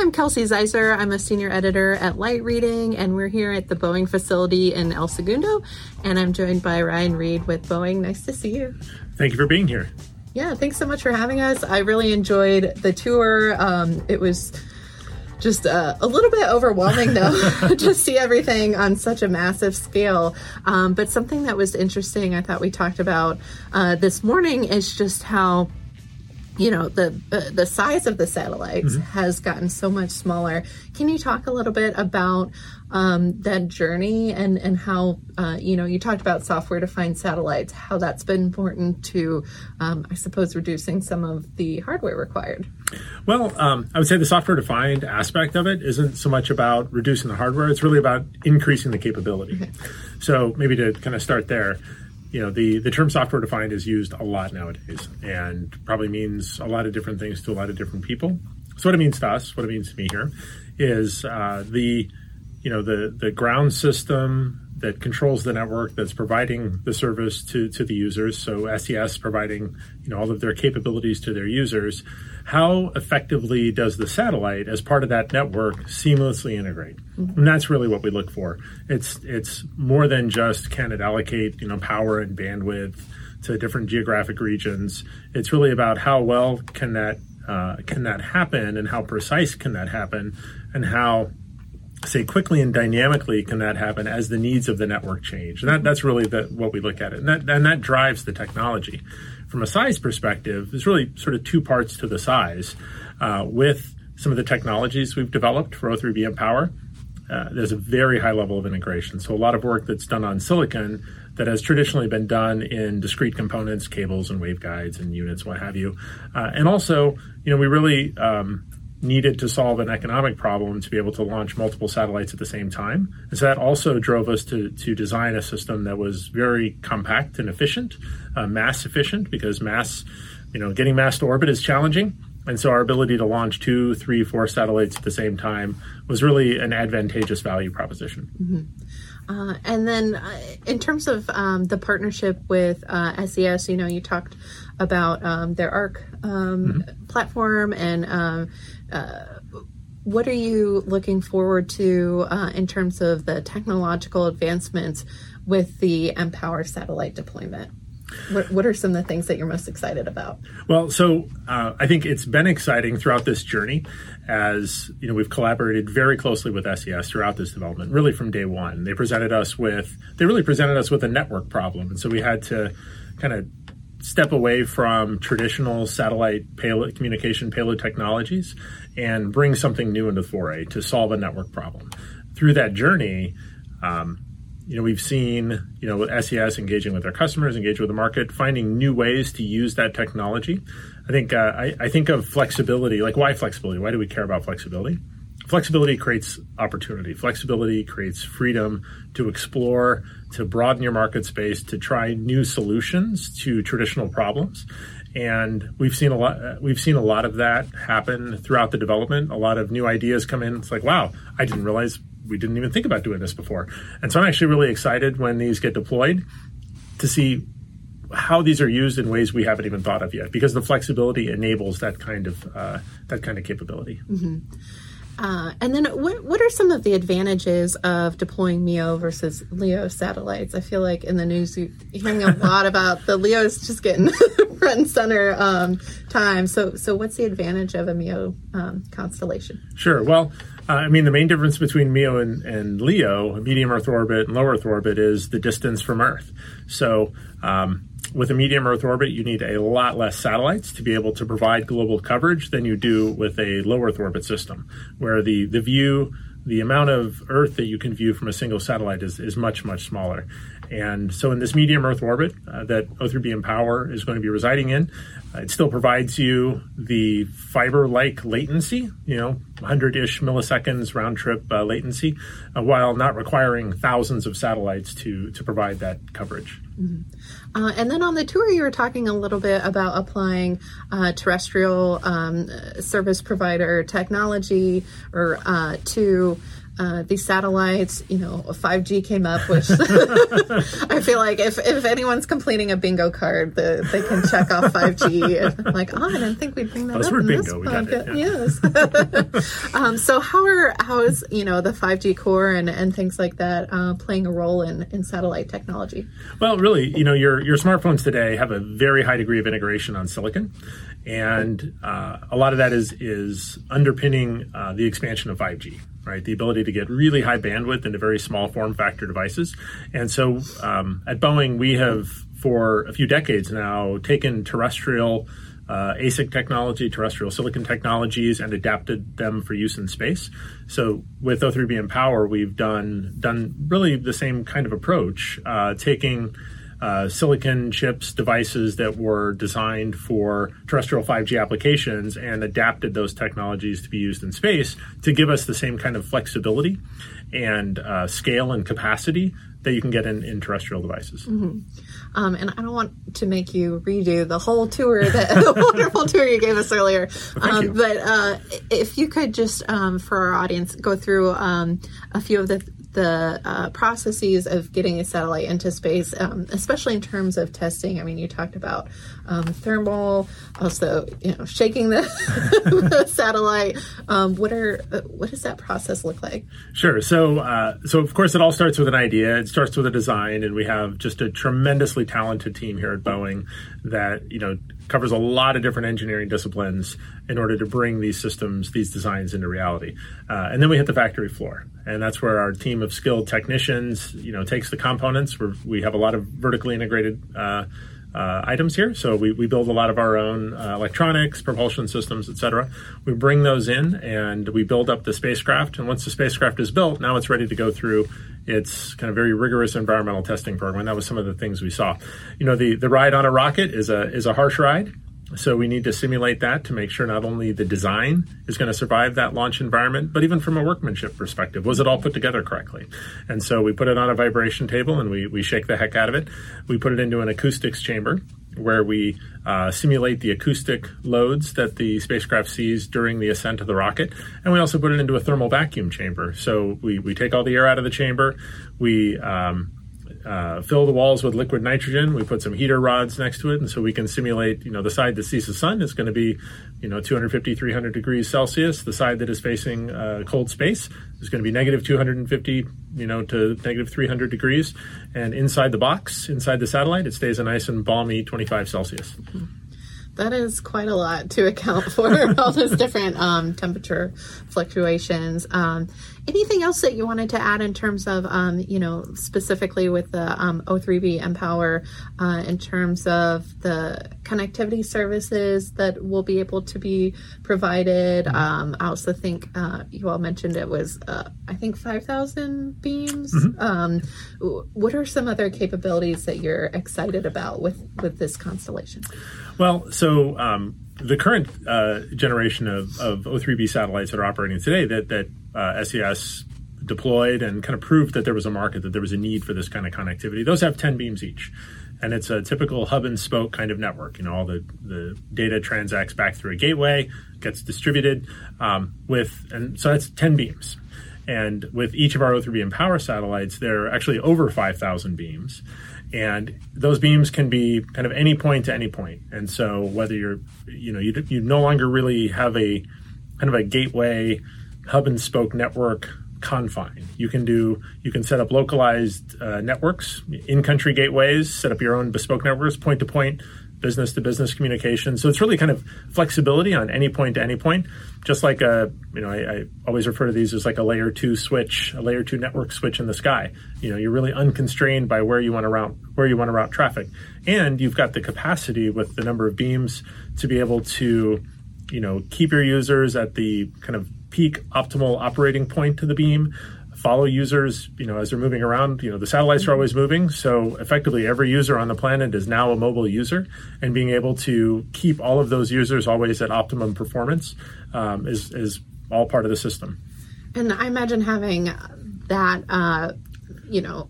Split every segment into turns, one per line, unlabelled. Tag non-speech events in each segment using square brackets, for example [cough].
I'm Kelsey Ziser. I'm a senior editor at Light Reading, and we're here at the Boeing facility in El Segundo. And I'm joined by Ryan Reid with Boeing. Nice to see you.
Thank you for being here.
Yeah, thanks so much for having us. I really enjoyed the tour. Um, it was just uh, a little bit overwhelming though [laughs] [laughs] to see everything on such a massive scale um, but something that was interesting i thought we talked about uh, this morning is just how you know the uh, the size of the satellites mm-hmm. has gotten so much smaller. Can you talk a little bit about um, that journey and and how uh, you know you talked about software defined satellites, how that's been important to, um, I suppose, reducing some of the hardware required.
Well, um, I would say the software defined aspect of it isn't so much about reducing the hardware; it's really about increasing the capability. Okay. So maybe to kind of start there you know the the term software defined is used a lot nowadays and probably means a lot of different things to a lot of different people. So what it means to us what it means to me here is uh, the you know the the ground system that controls the network that's providing the service to, to the users. So SES providing you know all of their capabilities to their users. How effectively does the satellite as part of that network seamlessly integrate? Mm-hmm. and that's really what we look for. It's it's more than just can it allocate you know power and bandwidth to different geographic regions. It's really about how well can that uh, can that happen and how precise can that happen and how say quickly and dynamically can that happen as the needs of the network change. And that, that's really the, what we look at it. And that, and that drives the technology. From a size perspective there's really sort of two parts to the size. Uh, with some of the technologies we've developed for O3b mPOWER uh, there's a very high level of integration. So a lot of work that's done on silicon that has traditionally been done in discrete components cables and waveguides and units what have you. Uh, and also you know we really um, needed to solve an economic problem to be able to launch multiple satellites at the same time. And so that also drove us to, to design a system that was very compact and efficient, uh, mass efficient, because mass, you know, getting mass to orbit is challenging. And so our ability to launch two, three, four satellites at the same time was really an advantageous value proposition.
Mm-hmm. Uh, and then, uh, in terms of um, the partnership with uh, SES, you know, you talked about um, their ARC um, mm-hmm. platform and um, uh, what are you looking forward to uh, in terms of the technological advancements with the mPOWER satellite deployment? What, what, are some of the things that you're most excited about?
Well, so uh, I think it's been exciting throughout this journey as you know we've collaborated very closely with SES throughout this development, really from day one. They presented us with they really presented us with a network problem, and so we had to kind of step away from traditional satellite payload communication payload technologies and bring something new into the foray to solve a network problem. Through that journey, um, you know, we've seen, you know, with SES engaging with their customers, engaging with the market, finding new ways to use that technology. I think uh, I, I think of flexibility. Like, why flexibility? Why do we care about flexibility? Flexibility creates opportunity. Flexibility creates freedom to explore, to broaden your market space, to try new solutions to traditional problems. And we've seen a lot. We've seen a lot of that happen throughout the development. A lot of new ideas come in. It's like, wow, I didn't realize we didn't even think about doing this before. And so I'm actually really excited when these get deployed to see how these are used in ways we haven't even thought of yet, because the flexibility enables that kind of uh, that kind of capability.
Mm-hmm. Uh, and then, what what are some of the advantages of deploying MEO versus LEO satellites? I feel like in the news you're hearing a [laughs] lot about the LEOs just getting [laughs] front and center um, time. So, so what's the advantage of a MEO um, constellation?
Sure. Well, uh, I mean, the main difference between MEO and, and LEO, medium Earth orbit and low Earth orbit, is the distance from Earth. So. Um, with a medium Earth orbit, you need a lot less satellites to be able to provide global coverage than you do with a low Earth orbit system, where the, the view, the amount of Earth that you can view from a single satellite is, is much, much smaller. And so, in this medium Earth orbit uh, that O3b mPOWER is going to be residing in, uh, it still provides you the fiber like latency, you know, 100 ish milliseconds round trip uh, latency, uh, while not requiring thousands of satellites to, to provide that coverage.
Mm-hmm. Uh, and then on the tour, you were talking a little bit about applying uh, terrestrial um, service provider technology or to uh, these satellites, you know, 5G came up, which [laughs] I feel like if, if anyone's completing a bingo card, the, they can check off 5G. And I'm like, oh, I didn't think we'd bring that up. in
bingo,
this
we got it,
podcast. Yes. [laughs] um, so how are how is you know the 5G core and, and things like that uh, playing a role in, in satellite technology?
Well, really, you know, your your smartphones today have a very high degree of integration on silicon, and uh, a lot of that is is underpinning uh, the expansion of 5G. Right, the ability to get really high bandwidth into very small form factor devices, and so um, at Boeing we have for a few decades now taken terrestrial uh, ASIC technology, terrestrial silicon technologies, and adapted them for use in space. So with O3b mPOWER, we've done done really the same kind of approach, uh, taking uh, silicon chips devices that were designed for terrestrial 5G applications and adapted those technologies to be used in space to give us the same kind of flexibility and uh, scale and capacity that you can get in, in terrestrial devices.
Mm-hmm. Um, and I don't want to make you redo the whole tour, that, [laughs] the wonderful tour you gave us earlier. Um, but uh, if you could just, um, for our audience, go through um, a few of the the uh, processes of getting a satellite into space, um, especially in terms of testing. I mean, you talked about um, thermal, also you know shaking the, [laughs] the satellite. Um, what are uh, what does that process look like?
Sure. So, uh, so of course, it all starts with an idea. It starts with a design, and we have just a tremendously talented team here at Boeing that you know covers a lot of different engineering disciplines in order to bring these systems, these designs into reality. Uh, and then we hit the factory floor, and that's where our team of skilled technicians, you know, takes the components. We're, we have a lot of vertically integrated. Uh, uh, items here. So we, we build a lot of our own uh, electronics, propulsion systems, etc. We bring those in and we build up the spacecraft. And once the spacecraft is built, now it's ready to go through its kind of very rigorous environmental testing program. And that was some of the things we saw. You know, the the ride on a rocket is a is a harsh ride. So we need to simulate that to make sure not only the design is going to survive that launch environment, but even from a workmanship perspective, was it all put together correctly? And so we put it on a vibration table and we, we shake the heck out of it. We put it into an acoustics chamber where we uh, simulate the acoustic loads that the spacecraft sees during the ascent of the rocket. And we also put it into a thermal vacuum chamber. So we, we take all the air out of the chamber. We, um, uh, fill the walls with liquid nitrogen. We put some heater rods next to it, and so we can simulate. You know, the side that sees the sun is going to be, you know, 250, 300 degrees Celsius. The side that is facing uh, cold space is going to be negative 250, you know, to negative 300 degrees. And inside the box, inside the satellite, it stays a nice and balmy 25 Celsius.
Mm-hmm. That is quite a lot to account for [laughs] all those different um, temperature fluctuations. Um, anything else that you wanted to add in terms of, um, you know, specifically with the um, O3b mPOWER uh, in terms of the connectivity services that will be able to be provided? Um, I also think uh, you all mentioned it was, uh, I think, 5,000 beams. Um, what are some other capabilities that you're excited about with, with this constellation?
Well, so um, the current uh, generation of, of O3b satellites that are operating today that that uh, SES deployed and kind of proved that there was a market, that there was a need for this kind of connectivity. Those have 10 beams each. And it's a typical hub and spoke kind of network. You know, all the, the data transacts back through a gateway, gets distributed um, with, and so that's 10 beams. And with each of our O3b mPOWER satellites, there are actually over 5,000 beams and those beams can be kind of any point to any point. and so whether you're you know you, you no longer really have a kind of a gateway hub and spoke network confine you can do you can set up localized uh, networks in country gateways set up your own bespoke networks point to point business to business communication. So it's really kind of flexibility on any point to any point, just like a, you know, I, I, always refer to these as like a layer two switch, a layer two network switch in the sky. You know, you're really unconstrained by where you want to route, where you want to route traffic. And you've got the capacity with the number of beams to be able to, you know, keep your users at the kind of peak optimal operating point to the beam, follow users, you know, as they're moving around. You know, the satellites are always moving, so effectively every user on the planet is now a mobile user, and being able to keep all of those users always at optimum performance um, is is all part of the system.
And I imagine having that. Uh, you know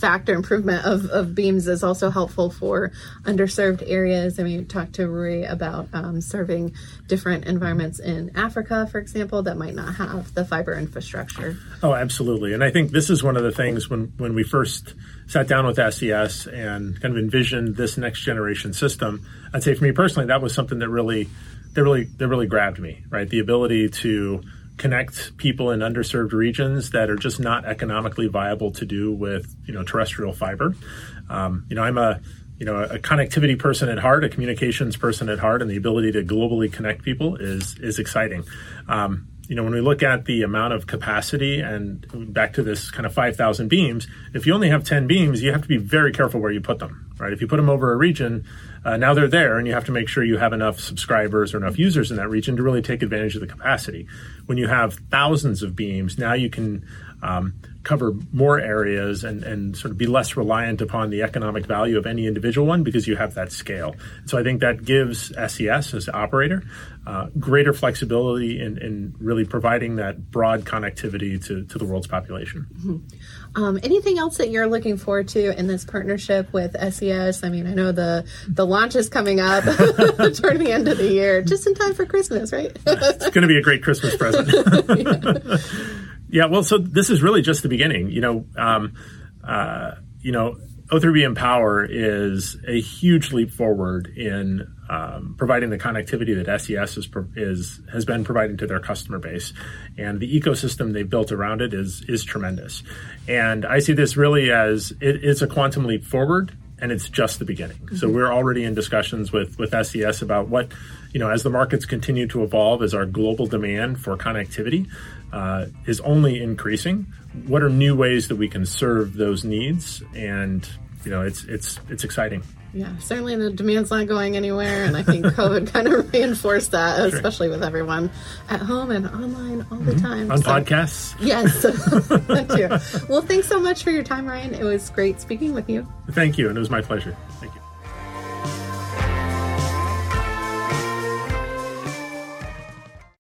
factor improvement of, of beams is also helpful for underserved areas. I mean, talked to Rui about um, serving different environments in Africa, for example, that might not have the fiber infrastructure.
Oh, absolutely. And I think this is one of the things when when we first sat down with SES and kind of envisioned this next generation system. I'd say for me personally, that was something that really that really that really grabbed me. Right, the ability to connect people in underserved regions that are just not economically viable to do with you know terrestrial fiber. Um, you know, I'm a you know a connectivity person at heart, a communications person at heart, and the ability to globally connect people is is exciting. Um, you know, when we look at the amount of capacity and back to this kind of 5,000 beams, if you only have 10 beams, you have to be very careful where you put them, right? If you put them over a region, uh, now they're there and you have to make sure you have enough subscribers or enough users in that region to really take advantage of the capacity. When you have thousands of beams, now you can um, cover more areas and, and sort of be less reliant upon the economic value of any individual one because you have that scale. So I think that gives SES as operator uh, greater flexibility in, in, really providing that broad connectivity to, to the world's population.
Mm-hmm. Um, anything else that you're looking forward to in this partnership with SES? I mean, I know the the launch is coming up [laughs] toward the end of the year, just in time for Christmas, right?
it's going to be a great Christmas present. yeah. [laughs] [laughs] Yeah, well, so this is really just the beginning. You know, um, uh, you know, O3b mPOWER is a huge leap forward in um, providing the connectivity that SES is, is, has been providing to their customer base, and the ecosystem they've built around it is is tremendous. And I see this really as it is a quantum leap forward, and it's just the beginning. Mm-hmm. So we're already in discussions with with SES about what you know as the markets continue to evolve, as our global demand for connectivity uh, is only increasing. What are new ways that we can serve those needs? And you know, it's it's it's exciting.
Yeah, certainly the demand's not going anywhere, and I think [laughs] COVID kind of reinforced that, especially with everyone at home and online all the mm-hmm. time.
On so, podcasts?
Yes, [laughs] [laughs] thank you. Well, thanks so much for your time, Ryan. It was great speaking with you.
Thank you, and it was my pleasure. Thank you.